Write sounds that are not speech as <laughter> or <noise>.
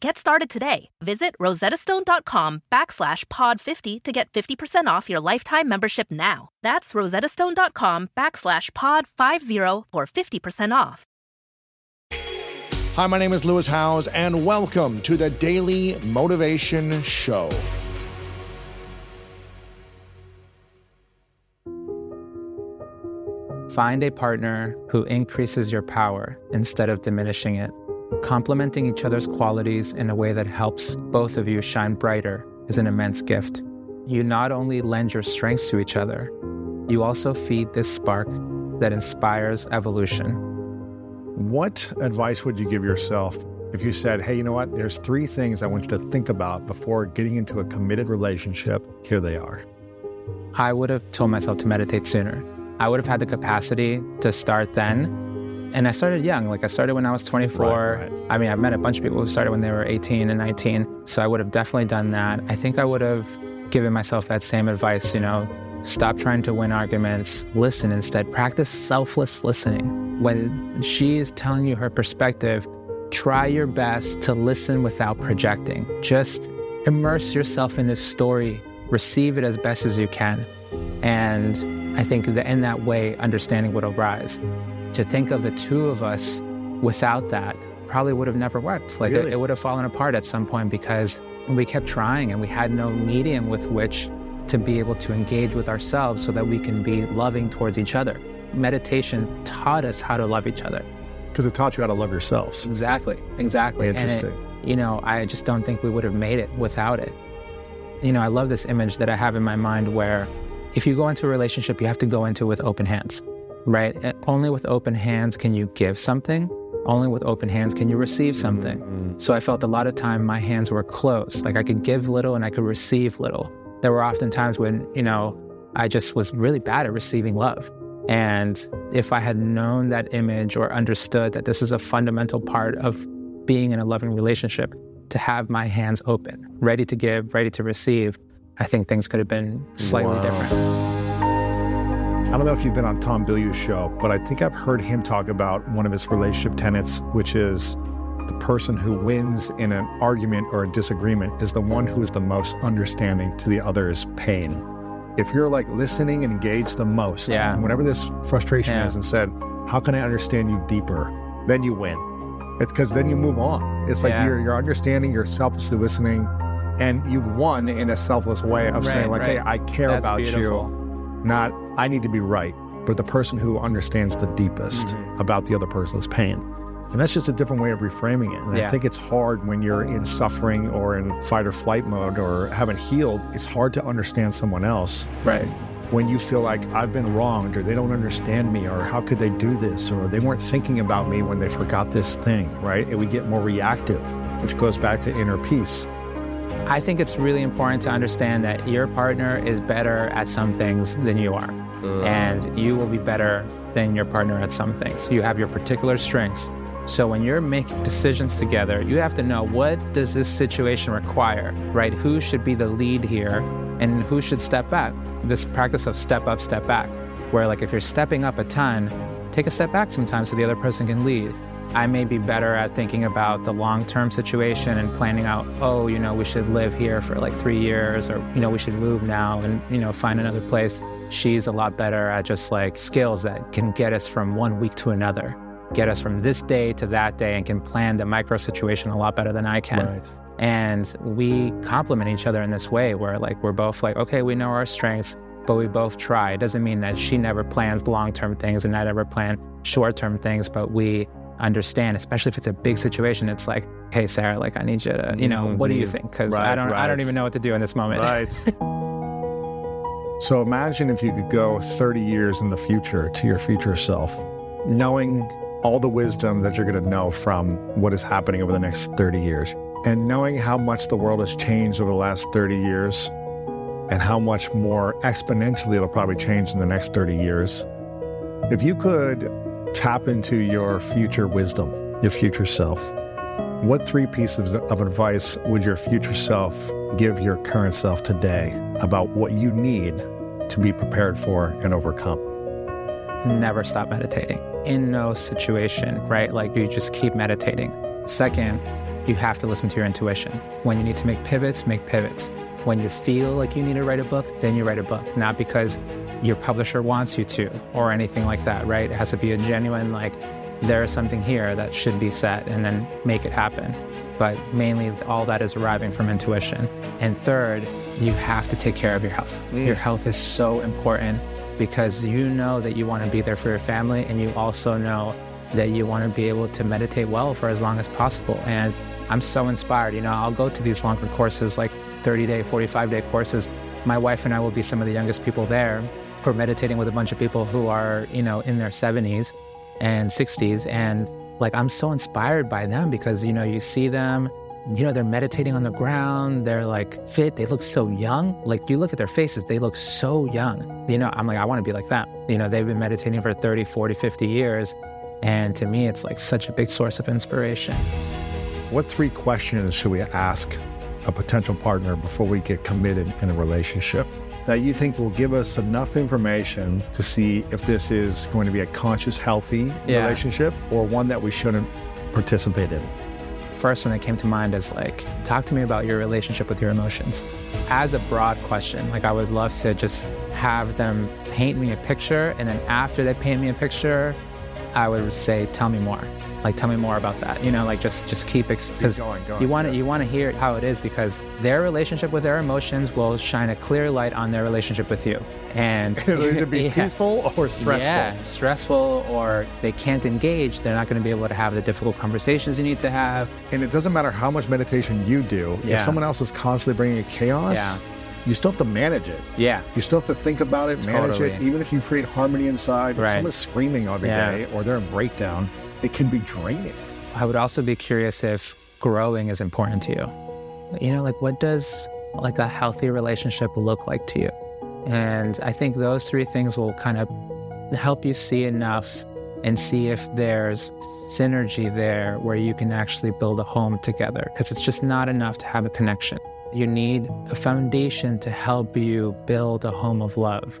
Get started today. Visit rosettastone.com backslash pod50 to get 50% off your lifetime membership now. That's rosettastone.com backslash pod50 for 50% off. Hi, my name is Lewis Howes, and welcome to the Daily Motivation Show. Find a partner who increases your power instead of diminishing it. Complementing each other's qualities in a way that helps both of you shine brighter is an immense gift. You not only lend your strengths to each other, you also feed this spark that inspires evolution. What advice would you give yourself if you said, hey, you know what? There's three things I want you to think about before getting into a committed relationship. Here they are. I would have told myself to meditate sooner. I would have had the capacity to start then and I started young. Like I started when I was 24. Right, right. I mean, I've met a bunch of people who started when they were 18 and 19. So I would have definitely done that. I think I would have given myself that same advice, you know, stop trying to win arguments, listen instead, practice selfless listening. When she is telling you her perspective, try your best to listen without projecting. Just immerse yourself in this story, receive it as best as you can. And I think that in that way, understanding would arise to think of the two of us without that probably would have never worked. Like really? it, it, would have fallen apart at some point because we kept trying and we had no medium with which to be able to engage with ourselves so that we can be loving towards each other. Meditation taught us how to love each other. Because it taught you how to love yourselves. Exactly, exactly. Interesting. It, you know, I just don't think we would have made it without it. You know, I love this image that I have in my mind where if you go into a relationship, you have to go into it with open hands right? Only with open hands can you give something. Only with open hands can you receive something. Mm-hmm. So I felt a lot of time my hands were closed. Like I could give little and I could receive little. There were often times when, you know, I just was really bad at receiving love. And if I had known that image or understood that this is a fundamental part of being in a loving relationship, to have my hands open, ready to give, ready to receive, I think things could have been slightly wow. different. I don't know if you've been on Tom Bilyeu's show, but I think I've heard him talk about one of his relationship tenets, which is the person who wins in an argument or a disagreement is the one who is the most understanding to the other's pain. If you're like listening and engaged the most, yeah. and whatever this frustration yeah. is, and said, How can I understand you deeper? Then you win. It's because then you move on. It's like yeah. you're, you're understanding, you're selflessly listening, and you've won in a selfless way of right, saying, like, right. hey, I care That's about beautiful. you, not I need to be right, but the person who understands the deepest mm-hmm. about the other person's pain. And that's just a different way of reframing it. And yeah. I think it's hard when you're in suffering or in fight or flight mode or haven't healed. It's hard to understand someone else. Right. When you feel like I've been wronged or they don't understand me or how could they do this or they weren't thinking about me when they forgot this thing, right? And we get more reactive, which goes back to inner peace. I think it's really important to understand that your partner is better at some things than you are. Uh. And you will be better than your partner at some things. You have your particular strengths. So when you're making decisions together, you have to know what does this situation require, right? Who should be the lead here and who should step back? This practice of step up, step back, where like if you're stepping up a ton, take a step back sometimes so the other person can lead. I may be better at thinking about the long term situation and planning out, oh, you know, we should live here for like three years or, you know, we should move now and, you know, find another place. She's a lot better at just like skills that can get us from one week to another, get us from this day to that day, and can plan the micro situation a lot better than I can. Right. And we complement each other in this way where like we're both like, okay, we know our strengths, but we both try. It doesn't mean that she never plans long term things and I never plan short term things, but we understand, especially if it's a big situation. It's like, hey, Sarah, like I need you to, you know, mm-hmm. what do you mm-hmm. think? Because right, I don't, right. I don't even know what to do in this moment. Right. <laughs> so imagine if you could go 30 years in the future to your future self, knowing all the wisdom that you're going to know from what is happening over the next 30 years, and knowing how much the world has changed over the last 30 years, and how much more exponentially it'll probably change in the next 30 years. If you could tap into your future wisdom, your future self, what three pieces of advice would your future self give your current self today about what you need to be prepared for and overcome? Never stop meditating. In no situation, right? Like you just keep meditating. Second, you have to listen to your intuition. When you need to make pivots, make pivots. When you feel like you need to write a book, then you write a book, not because your publisher wants you to or anything like that, right? It has to be a genuine, like, there is something here that should be set and then make it happen. But mainly, all that is arriving from intuition. And third, you have to take care of your health. Mm. Your health is so important because you know that you want to be there for your family, and you also know that you want to be able to meditate well for as long as possible. And I'm so inspired. You know, I'll go to these longer courses, like 30 day, 45 day courses. My wife and I will be some of the youngest people there. We're meditating with a bunch of people who are, you know, in their 70s and 60s. And like, I'm so inspired by them because, you know, you see them, you know, they're meditating on the ground. They're like fit. They look so young. Like, you look at their faces, they look so young. You know, I'm like, I want to be like that. You know, they've been meditating for 30, 40, 50 years. And to me, it's like such a big source of inspiration. What three questions should we ask a potential partner before we get committed in a relationship? that you think will give us enough information to see if this is going to be a conscious, healthy yeah. relationship or one that we shouldn't participate in? First one that came to mind is like, talk to me about your relationship with your emotions. As a broad question, like I would love to just have them paint me a picture, and then after they paint me a picture, I would say, tell me more. Like, tell me more about that. You know, like just just keep because you want to yes. you want to hear how it is because their relationship with their emotions will shine a clear light on their relationship with you. And <laughs> it'll either be <laughs> yeah. peaceful or stressful. Yeah, stressful or they can't engage. They're not going to be able to have the difficult conversations you need to have. And it doesn't matter how much meditation you do. Yeah. If someone else is constantly bringing chaos. Yeah you still have to manage it. Yeah. You still have to think about it, manage totally. it. Even if you create harmony inside, right. if someone's screaming every yeah. day or they're in breakdown, it can be draining. I would also be curious if growing is important to you. You know, like what does like a healthy relationship look like to you? And I think those three things will kind of help you see enough and see if there's synergy there where you can actually build a home together because it's just not enough to have a connection. You need a foundation to help you build a home of love.